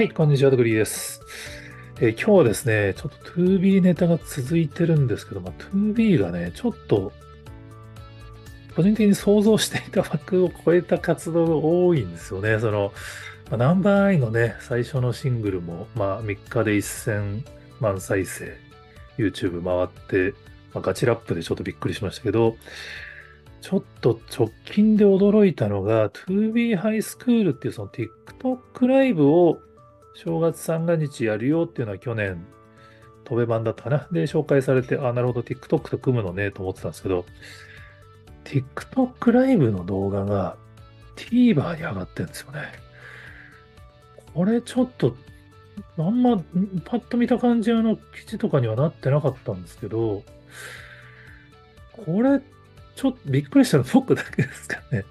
はい、こんにちは、ドグリーです。え今日はですね、ちょっと 2B ネタが続いてるんですけども、2B がね、ちょっと、個人的に想像していた枠を超えた活動が多いんですよね。その、まあナンバーアイのね、最初のシングルも、まあ、3日で1000万再生、YouTube 回って、まあ、ガチラップでちょっとびっくりしましたけど、ちょっと直近で驚いたのが、2B ハイスクールっていうその TikTok ライブを正月三が日やるよっていうのは去年、飛べ版だったかな。で、紹介されて、あ、なるほど、TikTok と組むのね、と思ってたんですけど、TikTok ライブの動画が TVer に上がってるんですよね。これちょっと、あんま、パッと見た感じ、あの、記事とかにはなってなかったんですけど、これ、ちょっとびっくりしたの僕だけですかね。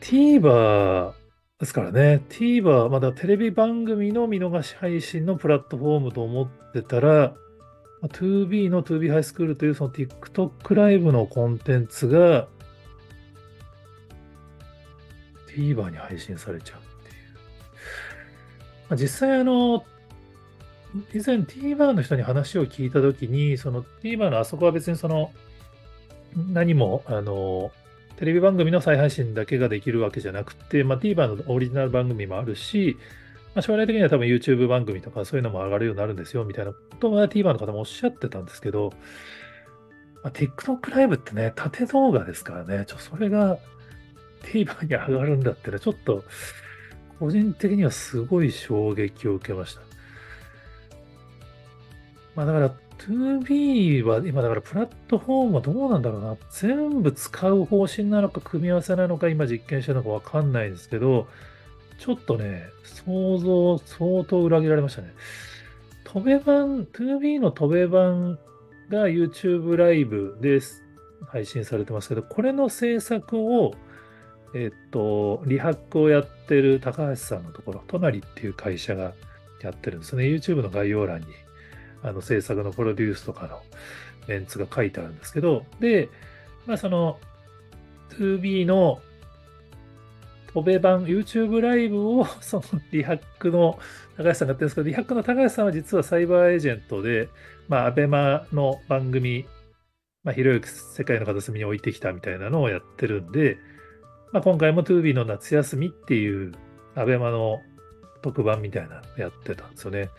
TVer ですからね、TVer、まだテレビ番組の見逃し配信のプラットフォームと思ってたら、まあ 2B の 2B ハイスクールというその TikTok ライブのコンテンツが TVer に配信されちゃうっていう。まあ、実際あの、以前 TVer の人に話を聞いたときに、その TVer のあそこは別にその何もあのテレビ番組の再配信だけができるわけじゃなくて、まあ、TVer のオリジナル番組もあるし、まあ、将来的には多分 YouTube 番組とかそういうのも上がるようになるんですよみたいなことは TVer の方もおっしゃってたんですけど、まあ、TikTok ライブってね、縦動画ですからね、ちょそれが TVer に上がるんだってね、ちょっと個人的にはすごい衝撃を受けました。まあだから 2B は今だからプラットフォームはどうなんだろうな。全部使う方針なのか組み合わせなのか今実験してるのかわかんないですけど、ちょっとね、想像相当裏切られましたね。飛べ版、2B の飛べ版が YouTube ライブで配信されてますけど、これの制作を、えっと、リハックをやってる高橋さんのところ、隣っていう会社がやってるんですね。YouTube の概要欄にあの制作のプロデュースとかのメンツが書いてあるんですけど、で、まあその 2B の飛べ版 YouTube ライブを そのリハックの高橋さんがやってるんですけど、リハックの高橋さんは実はサイバーエージェントで、まあ、アベマの番組、まあ、広く世界の片隅に置いてきたみたいなのをやってるんで、まあ、今回も 2B の夏休みっていうアベマの特番みたいなのやってたんですよね。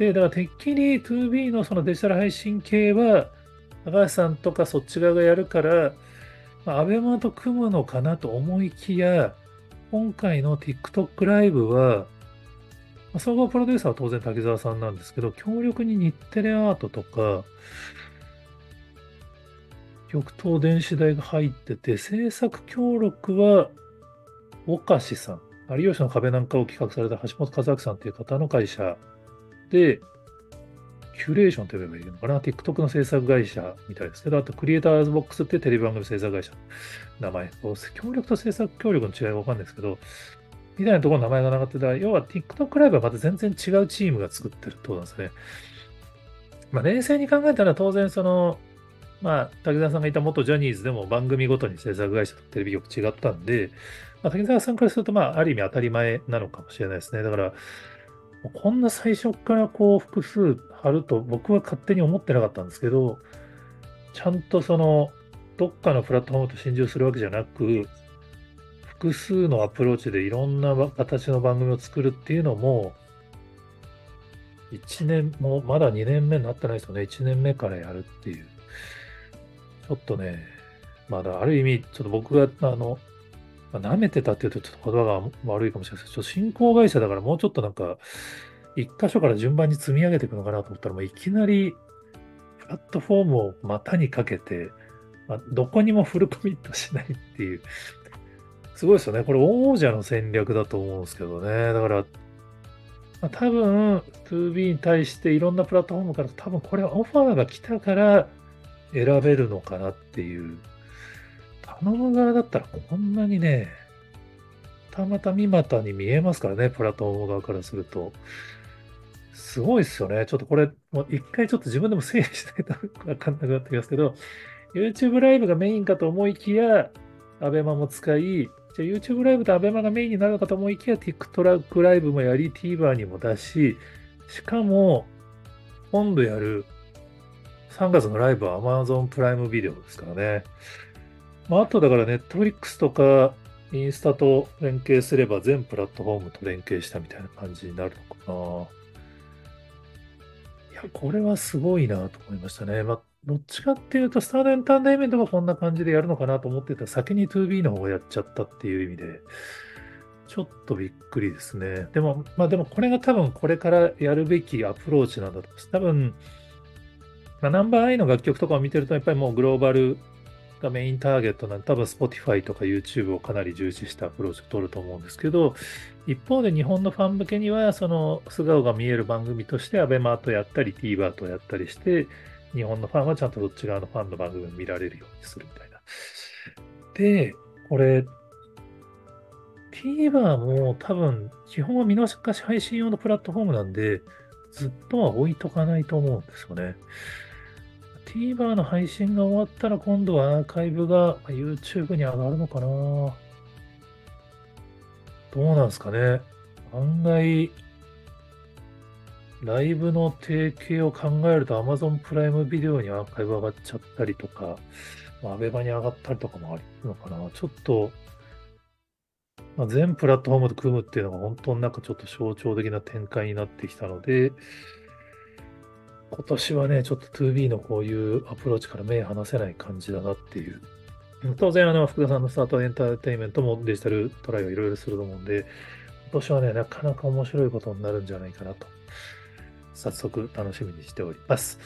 で、だからてっきり 2B のそのデジタル配信系は、高橋さんとかそっち側がやるから、まあ、アベマと組むのかなと思いきや、今回の TikTok ライブは、まあ総合プロデューサーは当然滝沢さんなんですけど、強力に日テレアートとか、極東電子大が入ってて、制作協力は、岡志さん、有吉の壁なんかを企画された橋本和明さんという方の会社で、キュレーションと呼べばいいのかな ?TikTok の制作会社みたいですけど、あとクリエイターズボックスってテレビ番組制作会社の名前。協力と制作協力の違いがわかんないですけど、みたいなところの名前がなかったら、要は TikTok ライブはまた全然違うチームが作ってるってことなんですね。まあ、冷静に考えたら当然その、まあ、滝沢さんがいた元ジャニーズでも番組ごとに制作会社とテレビ局違ったんで、まあ、滝沢さんからすると、まあ、ある意味当たり前なのかもしれないですね。だから、こんな最初からこう複数貼ると僕は勝手に思ってなかったんですけど、ちゃんとそのどっかのプラットフォームと心中するわけじゃなく、複数のアプローチでいろんな形の番組を作るっていうのも、1年、もまだ2年目になってないですよね。1年目からやるっていう。ちょっとね、まだある意味、ちょっと僕が、あの、まあ、舐めてたっていうとちょっと言葉が悪いかもしれないですけど、進行会社だからもうちょっとなんか、一箇所から順番に積み上げていくのかなと思ったら、もういきなり、プラットフォームを股にかけて、まあ、どこにもフルコミットしないっていう、すごいですよね。これ王者の戦略だと思うんですけどね。だから、まあ、多分 2B に対していろんなプラットフォームから多分これはオファーが来たから選べるのかなっていう頼む側だったらこんなにね、たまたみまたに見えますからね、プラトフォーム側からすると。すごいですよね。ちょっとこれ、もう一回ちょっと自分でも整理しないとわかんなくなってきますけど、YouTube ライブがメインかと思いきや、アベマも使い、じゃ YouTube ライブと ABEMA がメインになるかと思いきや TikTok ライブもやり、TVer にも出し、しかも、今度やる3月のライブは Amazon プライムビデオですからね。まあ、あとだから Netflix とかインスタと連携すれば全プラットフォームと連携したみたいな感じになるのかな。いや、これはすごいなと思いましたね。まあ、どっちかっていうと、スタードエンターテイメントがこんな感じでやるのかなと思ってた、先に 2B の方がやっちゃったっていう意味で、ちょっとびっくりですね。でも、まあでもこれが多分これからやるべきアプローチなんだと思います。多分、まあ、ナンバーアイの楽曲とかを見てると、やっぱりもうグローバルがメインターゲットなんで、多分 Spotify とか YouTube をかなり重視したアプローチを取ると思うんですけど、一方で日本のファン向けには、その素顔が見える番組として ABEMA とやったり TVer とやったりして、日本のファンはちゃんとどっち側のファンの番組を見られるようにするみたいな。で、これ、TVer も多分、基本は見逃し配信用のプラットフォームなんで、ずっとは置いとかないと思うんですよね。TVer の配信が終わったら今度はアーカイブが YouTube に上がるのかな。どうなんですかね。案外、ライブの提携を考えると Amazon プライムビデオにアーカイブ上がっちゃったりとか、アベバに上がったりとかもあるのかな。ちょっと、まあ、全プラットフォームと組むっていうのが本当になんかちょっと象徴的な展開になってきたので、今年はね、ちょっと 2B のこういうアプローチから目離せない感じだなっていう。当然、あの、福田さんのスタートエンターテインメントもデジタルトライをいろいろすると思うんで、今年はね、なかなか面白いことになるんじゃないかなと、早速楽しみにしております。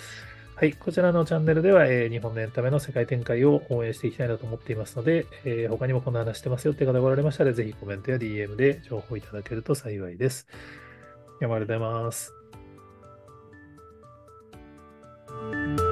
はい、こちらのチャンネルでは、えー、日本のエンタメの世界展開を応援していきたいなと思っていますので、えー、他にもこんな話してますよって方がおられましたら、ぜひコメントや DM で情報いただけると幸いです。ありがとうございます。you